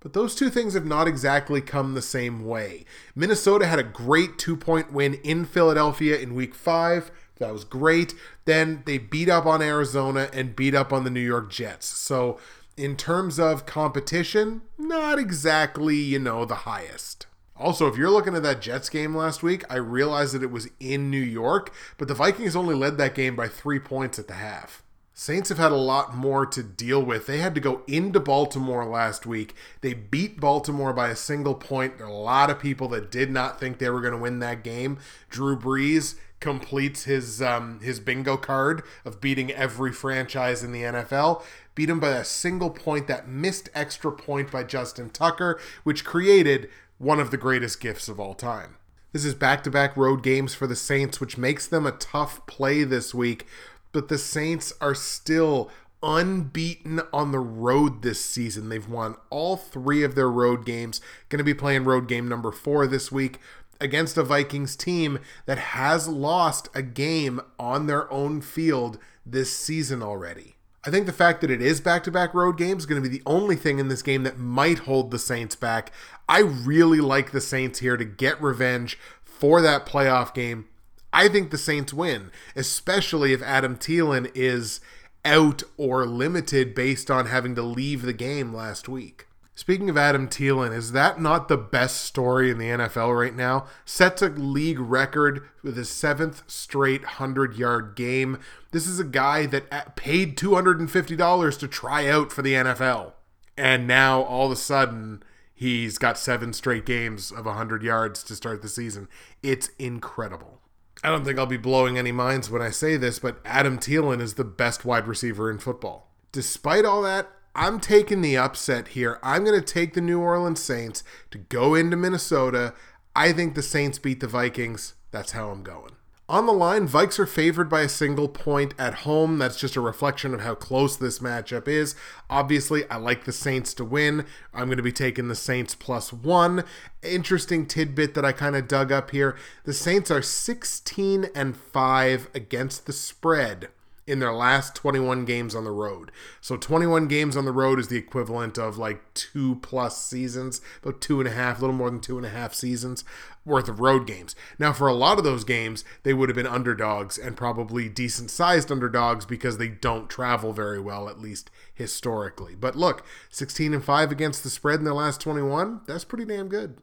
But those two things have not exactly come the same way. Minnesota had a great two point win in Philadelphia in week five. That was great. Then they beat up on Arizona and beat up on the New York Jets. So, in terms of competition, not exactly, you know, the highest. Also, if you're looking at that Jets game last week, I realized that it was in New York, but the Vikings only led that game by three points at the half. Saints have had a lot more to deal with. They had to go into Baltimore last week. They beat Baltimore by a single point. There are a lot of people that did not think they were going to win that game. Drew Brees completes his um, his bingo card of beating every franchise in the NFL. Beat him by a single point. That missed extra point by Justin Tucker, which created one of the greatest gifts of all time. This is back to back road games for the Saints, which makes them a tough play this week but the Saints are still unbeaten on the road this season. They've won all three of their road games. Going to be playing road game number four this week against a Vikings team that has lost a game on their own field this season already. I think the fact that it is back to back road games is going to be the only thing in this game that might hold the Saints back. I really like the Saints here to get revenge for that playoff game I think the Saints win, especially if Adam Thielen is out or limited based on having to leave the game last week. Speaking of Adam Thielen, is that not the best story in the NFL right now? Sets a league record with his seventh straight 100 yard game. This is a guy that paid $250 to try out for the NFL. And now all of a sudden, he's got seven straight games of 100 yards to start the season. It's incredible. I don't think I'll be blowing any minds when I say this, but Adam Thielen is the best wide receiver in football. Despite all that, I'm taking the upset here. I'm going to take the New Orleans Saints to go into Minnesota. I think the Saints beat the Vikings. That's how I'm going. On the line, Vikes are favored by a single point at home. That's just a reflection of how close this matchup is. Obviously, I like the Saints to win. I'm going to be taking the Saints plus one. Interesting tidbit that I kind of dug up here. The Saints are 16 and 5 against the spread in their last 21 games on the road. So 21 games on the road is the equivalent of like two plus seasons, about two and a half, a little more than two and a half seasons worth of road games. Now, for a lot of those games, they would have been underdogs and probably decent sized underdogs because they don't travel very well, at least historically. But look, 16 and 5 against the spread in their last 21, that's pretty damn good.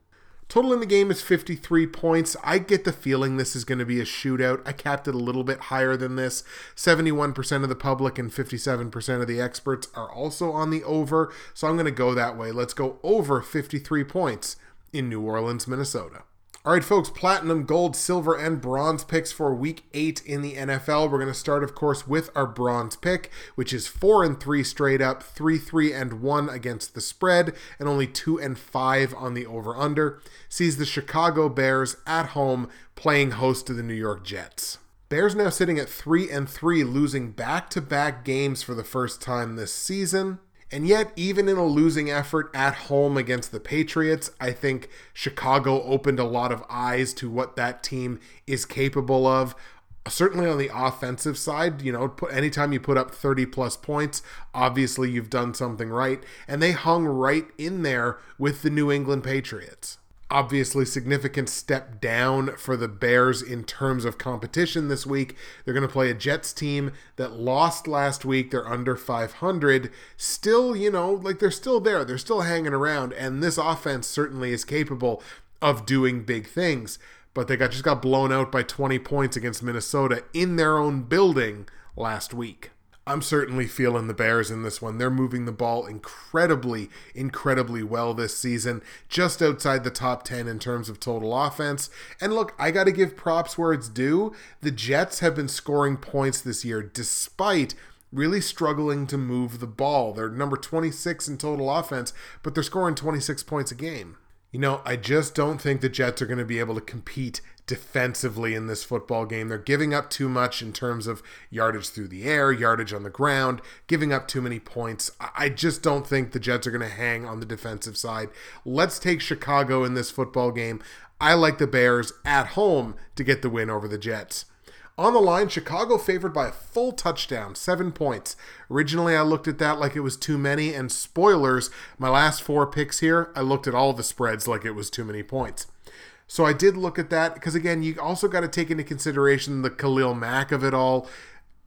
Total in the game is 53 points. I get the feeling this is going to be a shootout. I capped it a little bit higher than this. 71% of the public and 57% of the experts are also on the over, so I'm going to go that way. Let's go over 53 points in New Orleans, Minnesota. All right, folks, platinum, gold, silver, and bronze picks for week eight in the NFL. We're going to start, of course, with our bronze pick, which is four and three straight up, three, three, and one against the spread, and only two and five on the over under. Sees the Chicago Bears at home playing host to the New York Jets. Bears now sitting at 3 and 3 losing back-to-back games for the first time this season. And yet, even in a losing effort at home against the Patriots, I think Chicago opened a lot of eyes to what that team is capable of. Certainly on the offensive side, you know, anytime you put up 30 plus points, obviously you've done something right. And they hung right in there with the New England Patriots obviously significant step down for the Bears in terms of competition this week. They're going to play a Jets team that lost last week. They're under 500. Still, you know, like they're still there. They're still hanging around and this offense certainly is capable of doing big things. But they got just got blown out by 20 points against Minnesota in their own building last week. I'm certainly feeling the Bears in this one. They're moving the ball incredibly, incredibly well this season, just outside the top 10 in terms of total offense. And look, I got to give props where it's due. The Jets have been scoring points this year despite really struggling to move the ball. They're number 26 in total offense, but they're scoring 26 points a game You know, I just don't think the Jets are going to be able to compete defensively in this football game. They're giving up too much in terms of yardage through the air, yardage on the ground, giving up too many points. I just don't think the Jets are going to hang on the defensive side. Let's take Chicago in this football game. I like the Bears at home to get the win over the Jets. On the line, Chicago favored by a full touchdown, seven points. Originally, I looked at that like it was too many, and spoilers, my last four picks here, I looked at all the spreads like it was too many points. So I did look at that because, again, you also got to take into consideration the Khalil Mack of it all.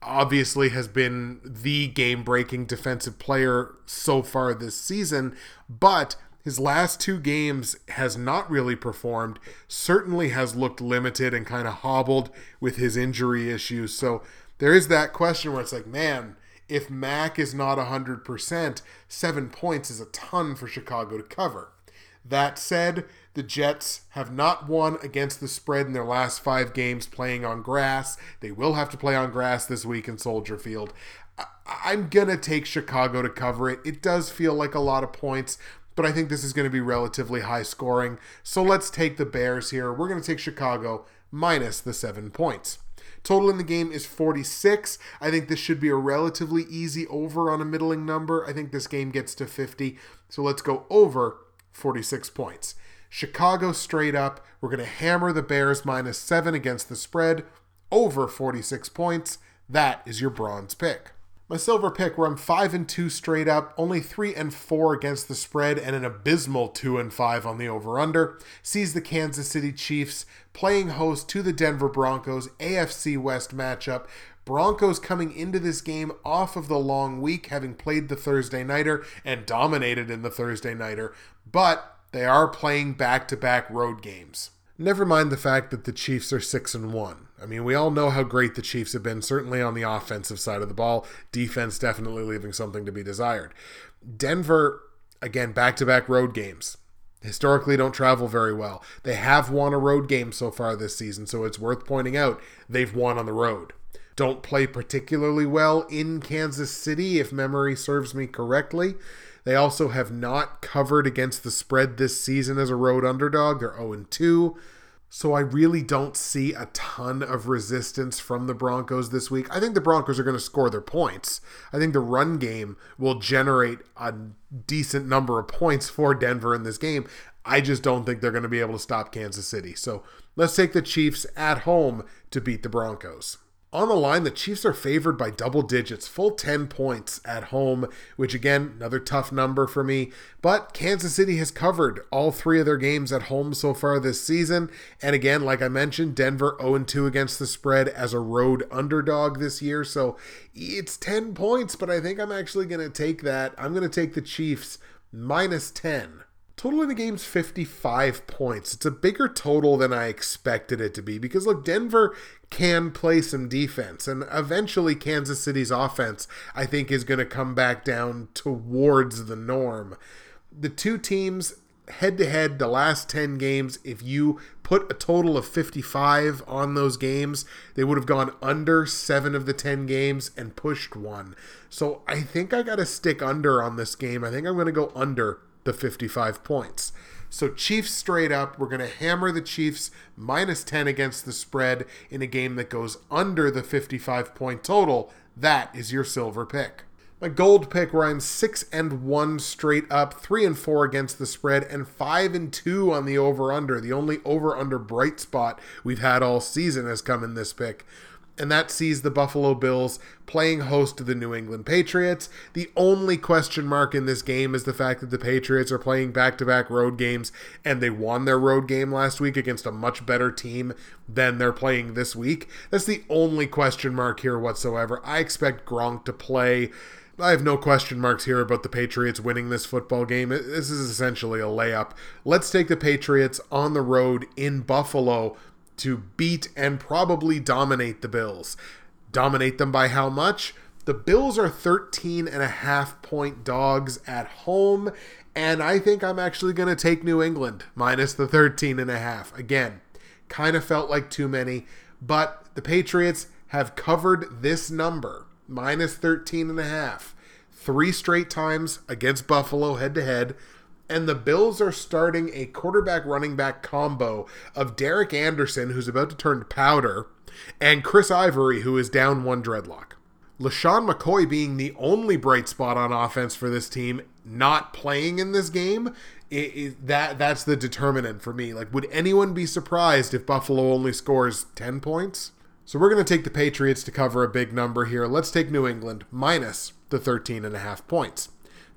Obviously, has been the game breaking defensive player so far this season, but his last two games has not really performed, certainly has looked limited and kind of hobbled with his injury issues. So there is that question where it's like, man, if Mack is not 100%, seven points is a ton for Chicago to cover. That said, the Jets have not won against the spread in their last five games playing on grass. They will have to play on grass this week in Soldier Field. I'm going to take Chicago to cover it. It does feel like a lot of points, but I think this is going to be relatively high scoring. So let's take the Bears here. We're going to take Chicago minus the seven points. Total in the game is 46. I think this should be a relatively easy over on a middling number. I think this game gets to 50. So let's go over 46 points. Chicago straight up. We're going to hammer the Bears minus seven against the spread over 46 points. That is your bronze pick. My silver pick, where I'm five and two straight up, only three and four against the spread, and an abysmal two and five on the over/under, sees the Kansas City Chiefs playing host to the Denver Broncos AFC West matchup. Broncos coming into this game off of the long week, having played the Thursday nighter and dominated in the Thursday nighter, but they are playing back-to-back road games. Never mind the fact that the Chiefs are 6 and 1. I mean, we all know how great the Chiefs have been, certainly on the offensive side of the ball. Defense definitely leaving something to be desired. Denver, again, back to back road games. Historically, don't travel very well. They have won a road game so far this season, so it's worth pointing out they've won on the road. Don't play particularly well in Kansas City, if memory serves me correctly. They also have not covered against the spread this season as a road underdog. They're 0 2. So I really don't see a ton of resistance from the Broncos this week. I think the Broncos are going to score their points. I think the run game will generate a decent number of points for Denver in this game. I just don't think they're going to be able to stop Kansas City. So let's take the Chiefs at home to beat the Broncos. On the line, the Chiefs are favored by double digits, full 10 points at home, which again, another tough number for me. But Kansas City has covered all three of their games at home so far this season. And again, like I mentioned, Denver 0 2 against the spread as a road underdog this year. So it's 10 points, but I think I'm actually going to take that. I'm going to take the Chiefs minus 10. Total in the game's 55 points. It's a bigger total than I expected it to be because, look, Denver can play some defense, and eventually Kansas City's offense, I think, is going to come back down towards the norm. The two teams head to head, the last 10 games, if you put a total of 55 on those games, they would have gone under seven of the 10 games and pushed one. So I think I got to stick under on this game. I think I'm going to go under the 55 points. So Chiefs straight up, we're going to hammer the Chiefs minus 10 against the spread in a game that goes under the 55 point total. That is your silver pick. My gold pick where I'm 6 and 1 straight up, 3 and 4 against the spread and 5 and 2 on the over under. The only over under bright spot we've had all season has come in this pick and that sees the Buffalo Bills playing host to the New England Patriots. The only question mark in this game is the fact that the Patriots are playing back to back road games and they won their road game last week against a much better team than they're playing this week. That's the only question mark here whatsoever. I expect Gronk to play. I have no question marks here about the Patriots winning this football game. This is essentially a layup. Let's take the Patriots on the road in Buffalo to beat and probably dominate the Bills. Dominate them by how much? The Bills are 13 and a half point dogs at home, and I think I'm actually going to take New England minus the 13 and a half. Again, kind of felt like too many, but the Patriots have covered this number, minus 13 and a half, three straight times against Buffalo head to head. And the Bills are starting a quarterback running back combo of Derek Anderson, who's about to turn to powder, and Chris Ivory, who is down one dreadlock. LeSean McCoy being the only bright spot on offense for this team, not playing in this game, it, it, that that's the determinant for me. Like, would anyone be surprised if Buffalo only scores 10 points? So we're going to take the Patriots to cover a big number here. Let's take New England minus the 13 and a half points.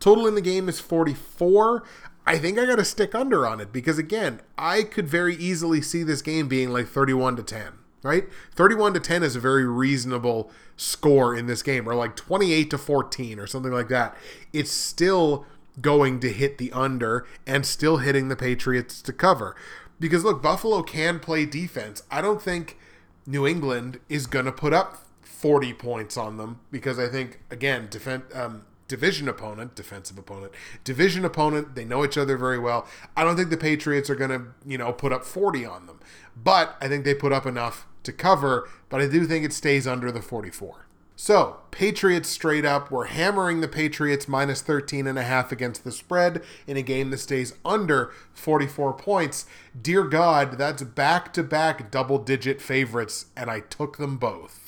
Total in the game is 44. I think I got to stick under on it because again, I could very easily see this game being like 31 to 10, right? 31 to 10 is a very reasonable score in this game or like 28 to 14 or something like that. It's still going to hit the under and still hitting the Patriots to cover. Because look, Buffalo can play defense. I don't think New England is going to put up 40 points on them because I think again, defense um, division opponent, defensive opponent, division opponent, they know each other very well. I don't think the Patriots are going to, you know, put up 40 on them. But I think they put up enough to cover, but I do think it stays under the 44. So, Patriots straight up. We're hammering the Patriots minus 13 and a half against the spread in a game that stays under 44 points. Dear God, that's back to back double digit favorites, and I took them both.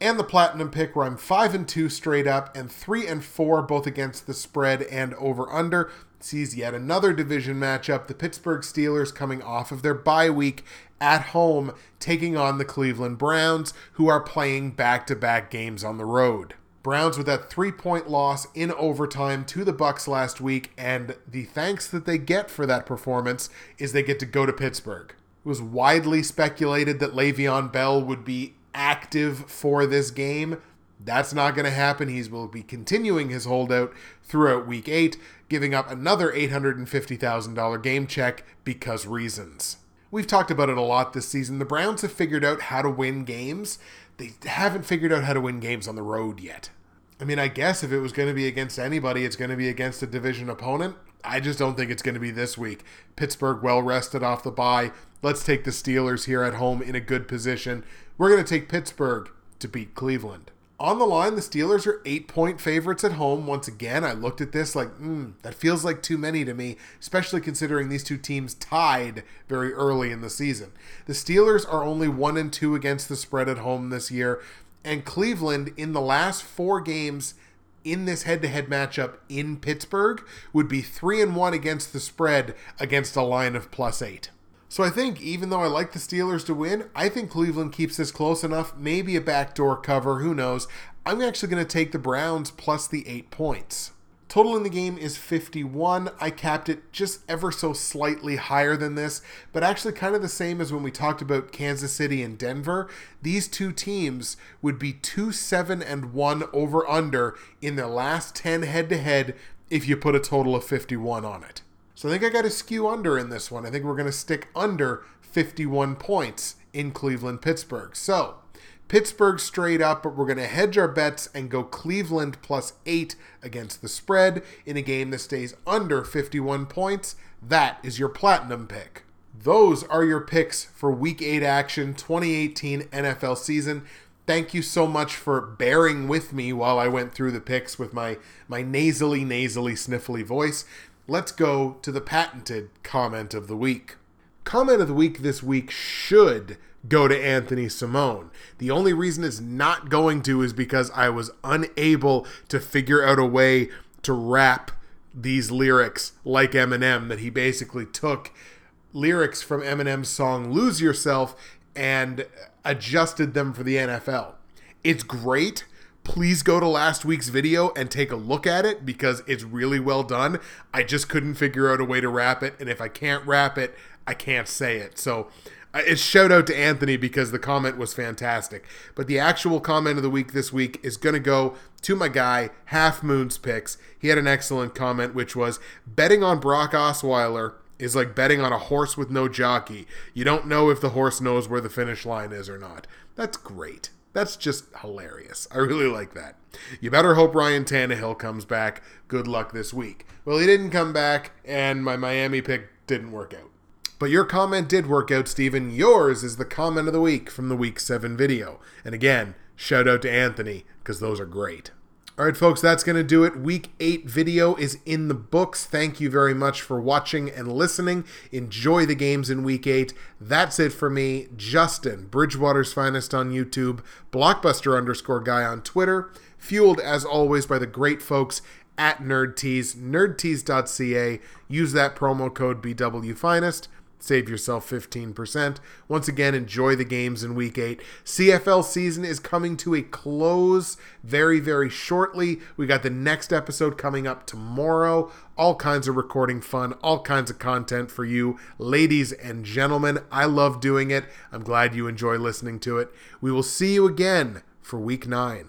And the platinum pick where I'm 5 and 2 straight up and 3 and 4 both against the spread and over under sees yet another division matchup. The Pittsburgh Steelers coming off of their bye week at home, taking on the Cleveland Browns, who are playing back to back games on the road. Browns with that three point loss in overtime to the Bucs last week, and the thanks that they get for that performance is they get to go to Pittsburgh. It was widely speculated that Le'Veon Bell would be active for this game. That's not going to happen. He will be continuing his holdout throughout week eight, giving up another $850,000 game check because reasons. We've talked about it a lot this season. The Browns have figured out how to win games. They haven't figured out how to win games on the road yet. I mean, I guess if it was going to be against anybody, it's going to be against a division opponent. I just don't think it's going to be this week. Pittsburgh well rested off the bye. Let's take the Steelers here at home in a good position. We're going to take Pittsburgh to beat Cleveland. On the line, the Steelers are eight point favorites at home. Once again, I looked at this like, hmm, that feels like too many to me, especially considering these two teams tied very early in the season. The Steelers are only one and two against the spread at home this year, and Cleveland in the last four games in this head-to-head matchup in Pittsburgh would be three and one against the spread against a line of plus eight. So I think even though I like the Steelers to win, I think Cleveland keeps this close enough. Maybe a backdoor cover, who knows. I'm actually going to take the Browns plus the eight points. Total in the game is 51. I capped it just ever so slightly higher than this, but actually kind of the same as when we talked about Kansas City and Denver. These two teams would be 2 7 and 1 over under in their last 10 head to head if you put a total of 51 on it. So I think I got to skew under in this one. I think we're going to stick under 51 points in Cleveland Pittsburgh. So Pittsburgh straight up, but we're going to hedge our bets and go Cleveland plus eight against the spread in a game that stays under 51 points. That is your platinum pick. Those are your picks for week eight action 2018 NFL season. Thank you so much for bearing with me while I went through the picks with my, my nasally, nasally, sniffly voice let's go to the patented comment of the week. Comment of the week this week should go to Anthony Simone. The only reason it's not going to is because I was unable to figure out a way to rap these lyrics like Eminem, that he basically took lyrics from Eminem's song Lose Yourself and adjusted them for the NFL. It's great please go to last week's video and take a look at it because it's really well done. I just couldn't figure out a way to rap it, and if I can't rap it, I can't say it. So uh, it's shout out to Anthony because the comment was fantastic. But the actual comment of the week this week is going to go to my guy, Half Moon's Picks. He had an excellent comment, which was betting on Brock Osweiler is like betting on a horse with no jockey. You don't know if the horse knows where the finish line is or not. That's great. That's just hilarious. I really like that. You better hope Ryan Tannehill comes back. Good luck this week. Well, he didn't come back, and my Miami pick didn't work out. But your comment did work out, Stephen. Yours is the comment of the week from the week seven video. And again, shout out to Anthony, because those are great. All right, folks, that's going to do it. Week 8 video is in the books. Thank you very much for watching and listening. Enjoy the games in Week 8. That's it for me, Justin, Bridgewater's Finest on YouTube, Blockbuster underscore guy on Twitter, fueled as always by the great folks at NerdTees, nerdtees.ca. Use that promo code BWFinest save yourself 15%. Once again, enjoy the games in week 8. CFL season is coming to a close very, very shortly. We got the next episode coming up tomorrow. All kinds of recording fun, all kinds of content for you, ladies and gentlemen. I love doing it. I'm glad you enjoy listening to it. We will see you again for week 9.